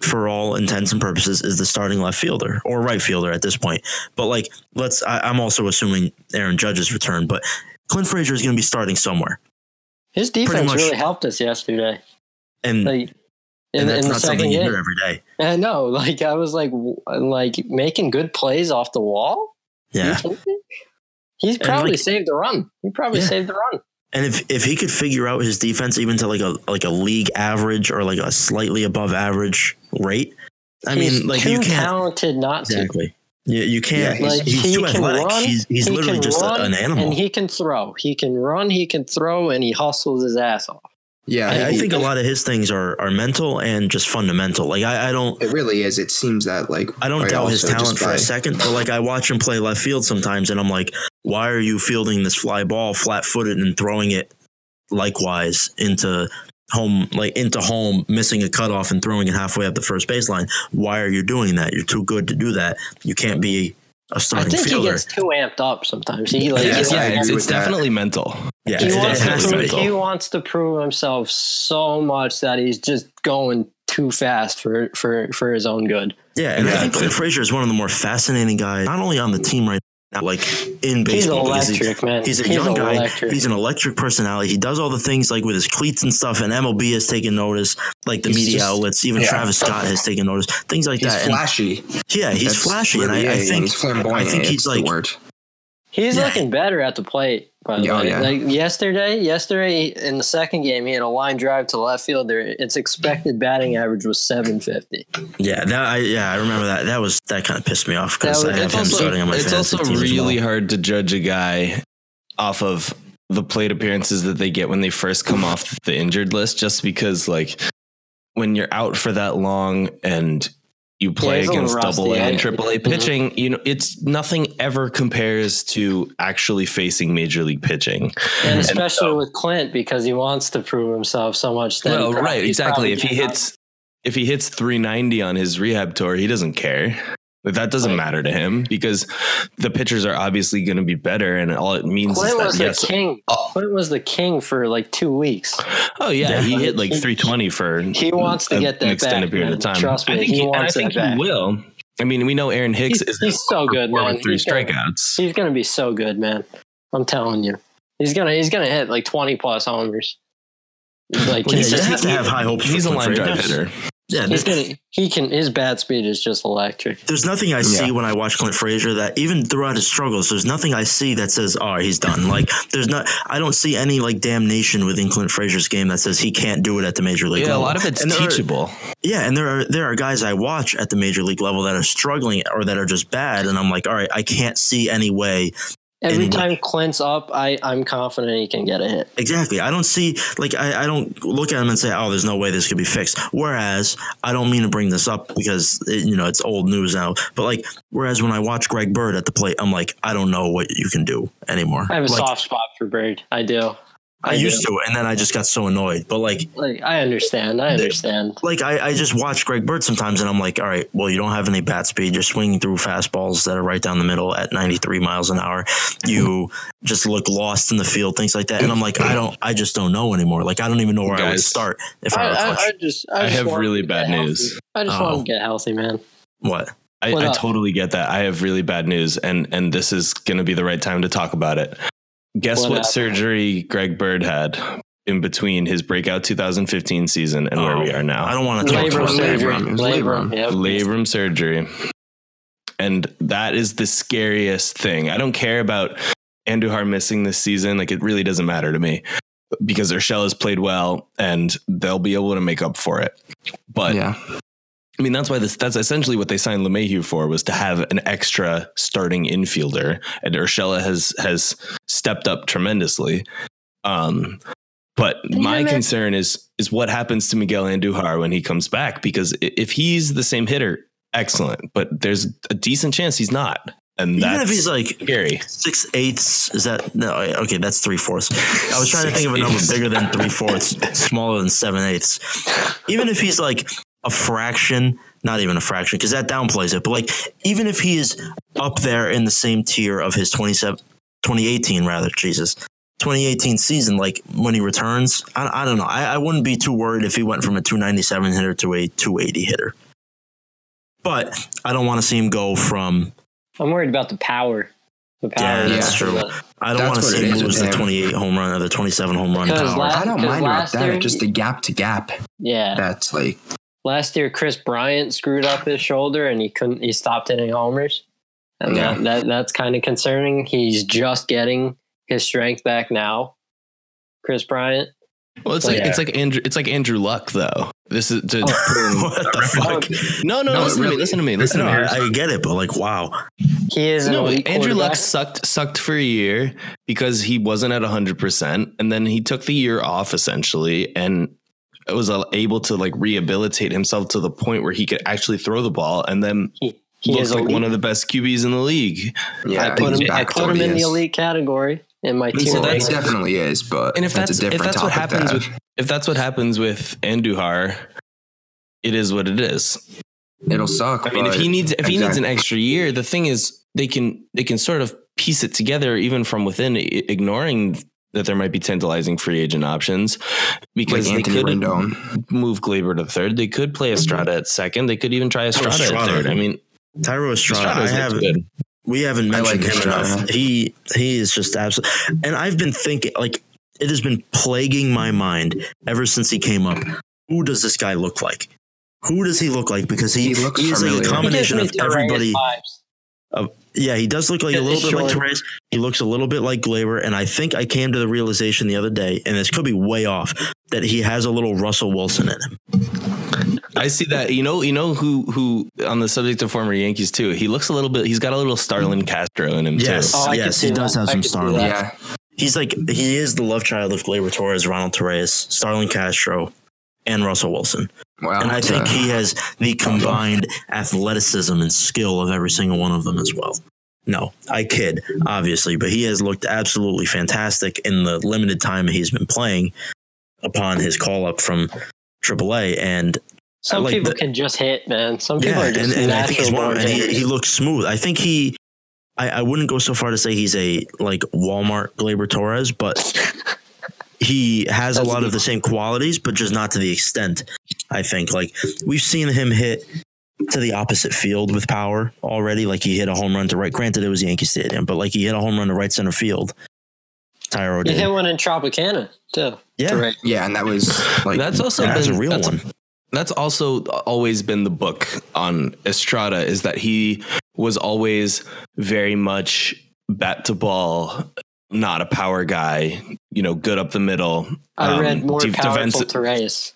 for all intents and purposes, is the starting left fielder or right fielder at this point. But like, let's, I, am also assuming Aaron Judge's return, but Clint Frazier is going to be starting somewhere. His defense really helped us yesterday. And like, in, and that's in not something you hear every day. I know, like I was like, like making good plays off the wall. Yeah, he's probably like, saved the run. He probably yeah. saved the run. And if if he could figure out his defense even to like a like a league average or like a slightly above average rate, I he's mean, like you can't talented not exactly. To. Yeah, you can't. Yeah, like he's, he's he too athletic. Run, he's, he's he literally just a, an animal. And he can throw. He can run. He can throw, and he hustles his ass off. Yeah, I, I, think a lot of his things are are mental and just fundamental. Like I, I don't. It really is. It seems that like I don't doubt his talent for a second, but like I watch him play left field sometimes, and I'm like, why are you fielding this fly ball flat footed and throwing it likewise into home, like into home, missing a cutoff and throwing it halfway up the first baseline? Why are you doing that? You're too good to do that. You can't be a starting I think fielder. he gets too amped up sometimes. He like, yeah, yeah it's, it's definitely mental. Yeah, he wants, to prove, he wants to prove himself so much that he's just going too fast for for for his own good. Yeah, and exactly. I think Clint Frazier is one of the more fascinating guys, not only on the team right now, like in baseball. He's electric, man. He's a he's young guy. He's an electric personality. He does all the things like with his cleats and stuff. And MLB has taken notice, like the he's media just, outlets. Even yeah. Travis Scott has taken notice. Things like he's that. Flashy. And, yeah, he's That's flashy, and I, I think flamboyant. I think he's like He's yeah. looking better at the plate. By the oh, way, yeah. like yesterday, yesterday in the second game, he had a line drive to left field. There, its expected batting average was seven fifty. Yeah, that I yeah I remember that. That was that kind of pissed me off because I have him also, starting on my. It's also really well. hard to judge a guy off of the plate appearances that they get when they first come off the injured list, just because like when you're out for that long and you play yeah, against double A and triple A mm-hmm. pitching, mm-hmm. you know, it's nothing ever compares to actually facing major league pitching. And especially and so, with Clint because he wants to prove himself so much that well, right, exactly. If he hits if he hits 390 on his rehab tour, he doesn't care. But that doesn't matter to him because the pitchers are obviously going to be better, and all it means Clint is that was yes, the king. Oh. Clint was the king for like two weeks. Oh yeah, yeah. he hit like 320 for. He wants to get that an extended back, period man. of time. Trust me, I think he, he wants I think he back. will. I mean, we know Aaron Hicks he's, is he's so good, man. Three he's strikeouts. Gonna, he's going to be so good, man. I'm telling you, he's gonna he's gonna hit like 20 plus homers. Like well, he, he, have to have high hopes. He's a line drive hitter. Yeah, he's gonna, he can. His bat speed is just electric. There's nothing I see yeah. when I watch Clint Frazier that even throughout his struggles, there's nothing I see that says, "Oh, he's done." Like, there's not. I don't see any like damnation within Clint Frazier's game that says he can't do it at the major league yeah, level. a lot of it's and teachable. Are, yeah, and there are there are guys I watch at the major league level that are struggling or that are just bad, and I'm like, all right, I can't see any way Every time Clint's up, I, I'm confident he can get a hit. Exactly. I don't see like I, I don't look at him and say, "Oh, there's no way this could be fixed." Whereas I don't mean to bring this up because it, you know it's old news now. But like, whereas when I watch Greg Bird at the plate, I'm like, I don't know what you can do anymore. I have a like, soft spot for Bird. I do. I, I used to, and then I just got so annoyed. But like, like I understand, I understand. Like I, I just watch Greg Bird sometimes, and I'm like, all right, well, you don't have any bat speed. You're swinging through fastballs that are right down the middle at 93 miles an hour. You just look lost in the field, things like that. And I'm like, I don't, I just don't know anymore. Like I don't even know where Guys, I would start if I, I, I, I just, I, just have really bad news. I just oh. want to get healthy, man. What? I, I totally get that. I have really bad news, and and this is going to be the right time to talk about it. Guess what, what surgery Greg Bird had in between his breakout 2015 season and oh, where we oh, are now. I don't want to talk about surgery. labrum. Labrum, yep. labrum surgery. And that is the scariest thing. I don't care about Andujar missing this season. Like it really doesn't matter to me because Urshela has played well and they'll be able to make up for it. But yeah. I mean, that's why this, that's essentially what they signed LeMahieu for was to have an extra starting infielder. And Urshela has, has stepped up tremendously. Um, but my concern is is what happens to Miguel Andujar when he comes back because if he's the same hitter, excellent. But there's a decent chance he's not. And even if he's like scary, six eighths is that no? Okay, that's three fourths. I was trying to think of a number bigger than three fourths, smaller than seven eighths. Even if he's like a fraction, not even a fraction, because that downplays it. But like, even if he is up there in the same tier of his 27, 2018, rather, Jesus, 2018 season, like when he returns, I, I don't know. I, I wouldn't be too worried if he went from a 297 hitter to a 280 hitter. But I don't want to see him go from. I'm worried about the power. The power. Yeah, that's true. I don't want to see him lose the 28 home run or the 27 home run power. Last, I don't mind about that. Year, just the gap to gap. Yeah, that's like last year. Kris Bryant screwed up his shoulder and he couldn't. He stopped hitting homers, and yeah. that, that that's kind of concerning. He's just getting his strength back now. Kris Bryant. Well, it's like yeah. it's like Andrew it's like Andrew Luck though. This is to oh, what the fuck? No, no, no listen really, to me. Listen to me. Listen no, to me. I get it, but like, wow. He is no. Andrew Luck sucked sucked for a year because he wasn't at hundred percent, and then he took the year off essentially, and was uh, able to like rehabilitate himself to the point where he could actually throw the ball, and then. He, he looks like one of the best QBs in the league. Yeah, I put him. I put him in the elite category in my team. So that definitely is, but and if that's, that's if that's what happens with if that's what happens with Andujar, it is what it is. It'll suck. I mean, if he needs if exactly. he needs an extra year, the thing is they can they can sort of piece it together even from within, ignoring that there might be tantalizing free agent options because like they could Rendon. move Gleyber to third. They could play mm-hmm. Estrada at second. They could even try Estrada, Estrada. at third. I mean, Thairo Estrada. I have good. We haven't mentioned like him enough. He he is just absolutely. And I've been thinking like it has been plaguing my mind ever since he came up. Who does this guy look like? Who does he look like? Because he, he, looks he is like a combination of everybody. Of, yeah, he does look like a little bit short. like Torres. He looks a little bit like Gleyber, and I think I came to the realization the other day, and this could be way off, that he has a little Russell Wilson in him. I see that. You know, you know who who on the subject of former Yankees too. He looks a little bit. He's got a little Starlin Castro in him yes. too. Oh, yes, he does have some Starlin. Yeah, he's like he is the love child of Gleyber Torres, Ronald Torreyes, Starlin Castro, and Russell Wilson. Wow, and I think uh, he has the combined athleticism and skill of every single one of them as well. No, I kid, obviously, but he has looked absolutely fantastic in the limited time he's been playing upon his call up from AAA. And some like people the, can just hit, man. Some people yeah, are just and, and I think he's one, and he, he looks smooth. I think he. I, I wouldn't go so far to say he's a like Walmart Gleyber Torres, but he has a lot of the same qualities, but just not to the extent. I think like we've seen him hit to the opposite field with power already. Like he hit a home run to right. Granted, it was Yankee Stadium, but like he hit a home run to right center field. Thairo did. He hit one in Tropicana too. Yeah, right. yeah, and that was like that's also that's a real that's, one. That's also always been the book on Estrada is that he was always very much bat to ball, not a power guy. You know, good up the middle. I um, read more powerful Torres.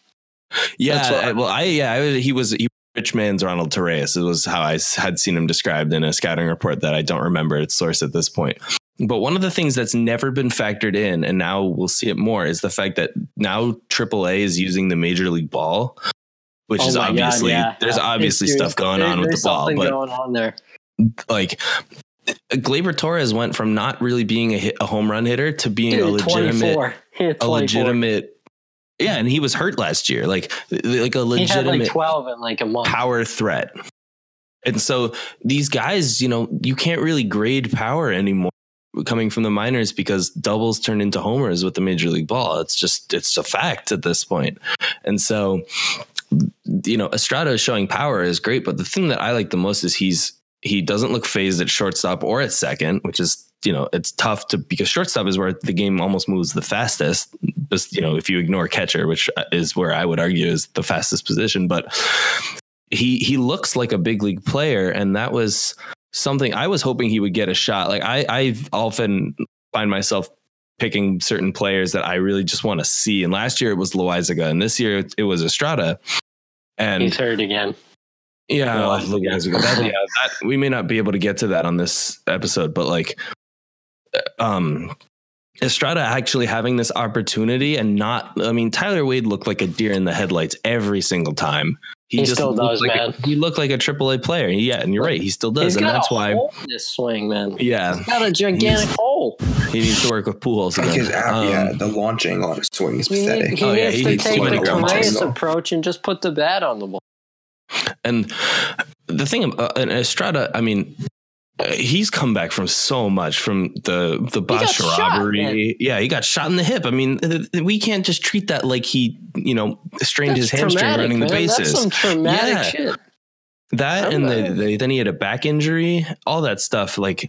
Yeah, I, well, I yeah, I, he was he rich man's Ronald Torreyes. It was how I had seen him described in a scouting report that I don't remember its source at this point. But one of the things that's never been factored in, and now we'll see it more, is the fact that now AAA is using the Major League Ball, which oh is obviously God, yeah. there's obviously stuff going there, on with the ball, but going on there. like Gleyber Torres went from not really being a, hit, a home run hitter to being Dude, a legitimate a legitimate. Yeah, and he was hurt last year, like like a legitimate like twelve in like a month power threat. And so these guys, you know, you can't really grade power anymore coming from the minors because doubles turn into homers with the major league ball. It's just it's a fact at this point. And so you know, Estrada showing power is great, but the thing that I like the most is he's he doesn't look phased at shortstop or at second, which is you know it's tough to because shortstop is where the game almost moves the fastest. Just you know if you ignore catcher, which uh, is where I would argue is the fastest position, but he he looks like a big league player, and that was something I was hoping he would get a shot. Like I I've often find myself picking certain players that I really just want to see. And last year it was Loaisiga, and this year it was Estrada. And he's hurt again. Yeah, Loaisiga. That, yeah, that, we may not be able to get to that on this episode, but like, um, Estrada actually having this opportunity and not, I mean, Tyler Wade looked like a deer in the headlights every single time. He, he still does, like man. A, he looked like a AAA player. Yeah, and you're right. He still does, He's and that's why this swing, man. Yeah, He's got a gigantic hole. He needs to work with Pujols again. His, um, yeah, the launching on his swing is pathetic. Need, he oh, yeah, needs he to needs take the Correas approach and just put the bat on the ball. And the thing, uh, Estrada, I mean, he's come back from so much from the the Bosch robbery. Shot, yeah, he got shot in the hip. I mean, we can't just treat that like he, you know, strained That's his hamstring running man. the bases. That's some traumatic yeah. shit. That and the, the, then he had a back injury, all that stuff. Like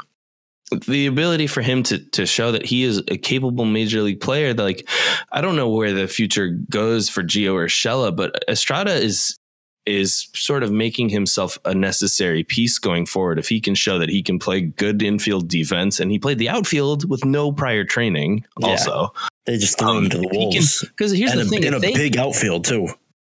the ability for him to to show that he is a capable major league player. Like I don't know where the future goes for Gio Urshela, but Estrada is is sort of making himself a necessary piece going forward. If he can show that he can play good infield defense, and he played the outfield with no prior training, yeah. also they just threw um, him to the wolves. Because here's and the a, thing: in a they, big outfield too.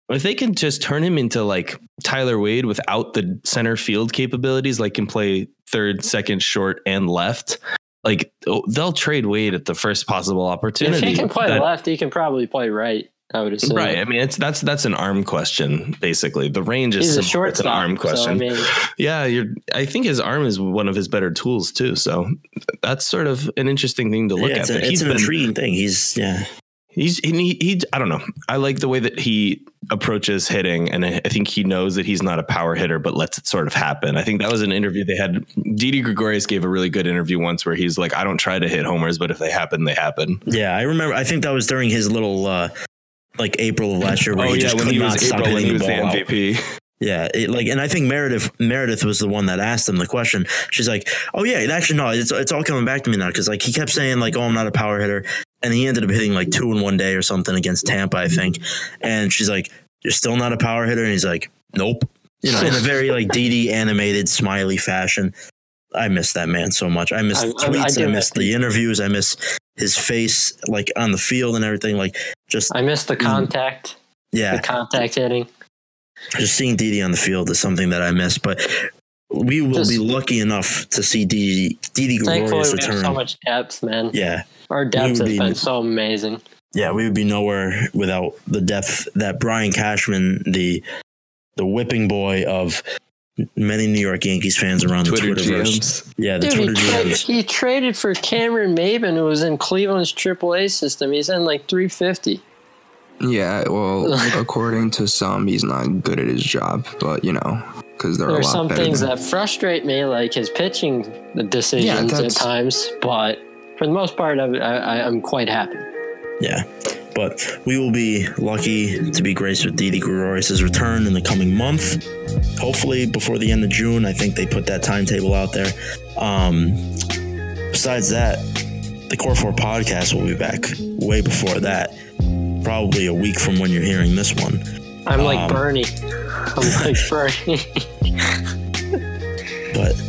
If they can just turn him into like Tyler Wade without the center field capabilities, like can play third, second, short, and left, like oh, they'll trade Wade at the first possible opportunity. If he can play that, left, he can probably play right. I would assume. Right. I mean, it's that's that's an arm question basically. The range is He's a short it's an arm question. So, I mean, yeah, you're. I think his arm is one of his better tools too. So that's sort of an interesting thing to look yeah, it's at. A, it's an been, intriguing thing. He's yeah. He's he, he I don't know. I like the way that he approaches hitting, and I think he knows that he's not a power hitter, but lets it sort of happen. I think that was an interview they had. Didi Gregorius gave a really good interview once where he's like, "I don't try to hit homers, but if they happen, they happen." Yeah, I remember. I think that was during his little uh, like April of last year where oh, he yeah, just could not stop April hitting the ball. The MVP. Out. Yeah, it, like, and I think Meredith Meredith was the one that asked him the question. She's like, "Oh yeah, actually no, it's it's all coming back to me now because like he kept saying like, oh, I'm not a power hitter, and he ended up hitting like two in one day or something against Tampa, I think. And she's like, "You're still not a power hitter," and he's like, "Nope." You know, in a very like DD animated, smiley fashion. I miss that man so much. I miss I, tweets. I, I, I miss the interviews. I miss his face, like on the field and everything. Like just I missed the contact. Yeah, the contact hitting. Just seeing Didi on the field is something that I miss, but we will just, be lucky enough to see Didi Didi Gregorius return. We have so much depth, man. Yeah, our depth has be, been so amazing. Yeah, we would be nowhere without the depth that Brian Cashman, the the whipping boy of many New York Yankees fans around Twitter the Twitterverse. Yeah, the Dude, Twitter he, tra- he traded for Cameron Maybin, who was in Cleveland's AAA system. He's in like 350. Yeah, well, according to some, he's not good at his job, but you know, because there, there are, some things that frustrate me, like his pitching decisions yeah, at times. But for the most part, I, I, I'm quite happy. Yeah, but we will be lucky to be graced with Didi Gregorius' return in the coming month. Hopefully, before the end of June. I think they put that timetable out there. Um, besides that, the Core 4 podcast will be back way before that. Probably a week from when you're hearing this one. I'm like um, Bernie. I'm like Bernie. but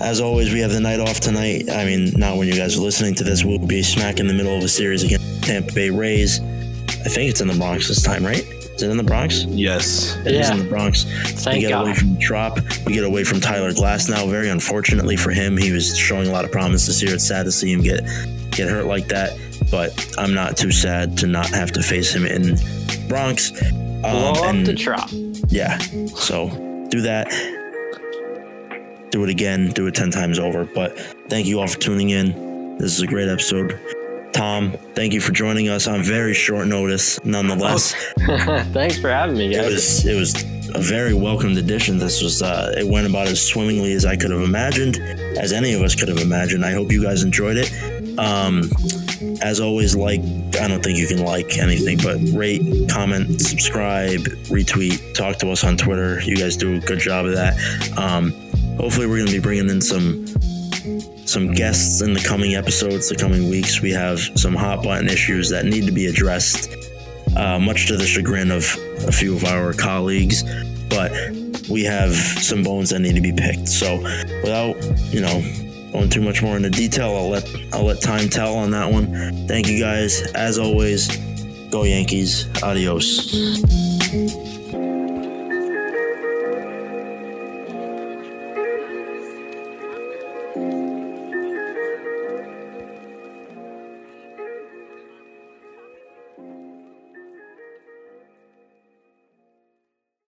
as always, we have the night off tonight. I mean, not when you guys are listening to this. We'll be smack in the middle of a series against Tampa Bay Rays. I think it's in the Bronx this time, right? Is it in the Bronx? Yes. It yeah. is in the Bronx. Thank we get God. away from the drop. We get away from Tyler Glasnow. Very unfortunately for him, he was showing a lot of promise this year. It's sad to see him get get hurt like that. But I'm not too sad to not have to face him in Bronx. Um, Blow and, the drop. Yeah. So do that do it again, do it 10 times over. But thank you all for tuning in. This is a great episode. Tom, thank you for joining us on very short notice, nonetheless. Oh, thanks for having me, guys. It was it was a very welcomed addition. This was uh, it went about as swimmingly as I could have imagined, as any of us could have imagined. I hope you guys enjoyed it. Um, as always, like I don't think you can like anything, but rate, comment, subscribe, retweet, talk to us on Twitter. You guys do a good job of that. Um, hopefully, we're going to be bringing in some some guests in the coming episodes, the coming weeks. We have some hot button issues that need to be addressed, uh, much to the chagrin of a few of our colleagues. But we have some bones that need to be picked. So, without you know going too much more into detail, I'll let I'll let time tell on that one. Thank you guys, as always. Go Yankees. Adios.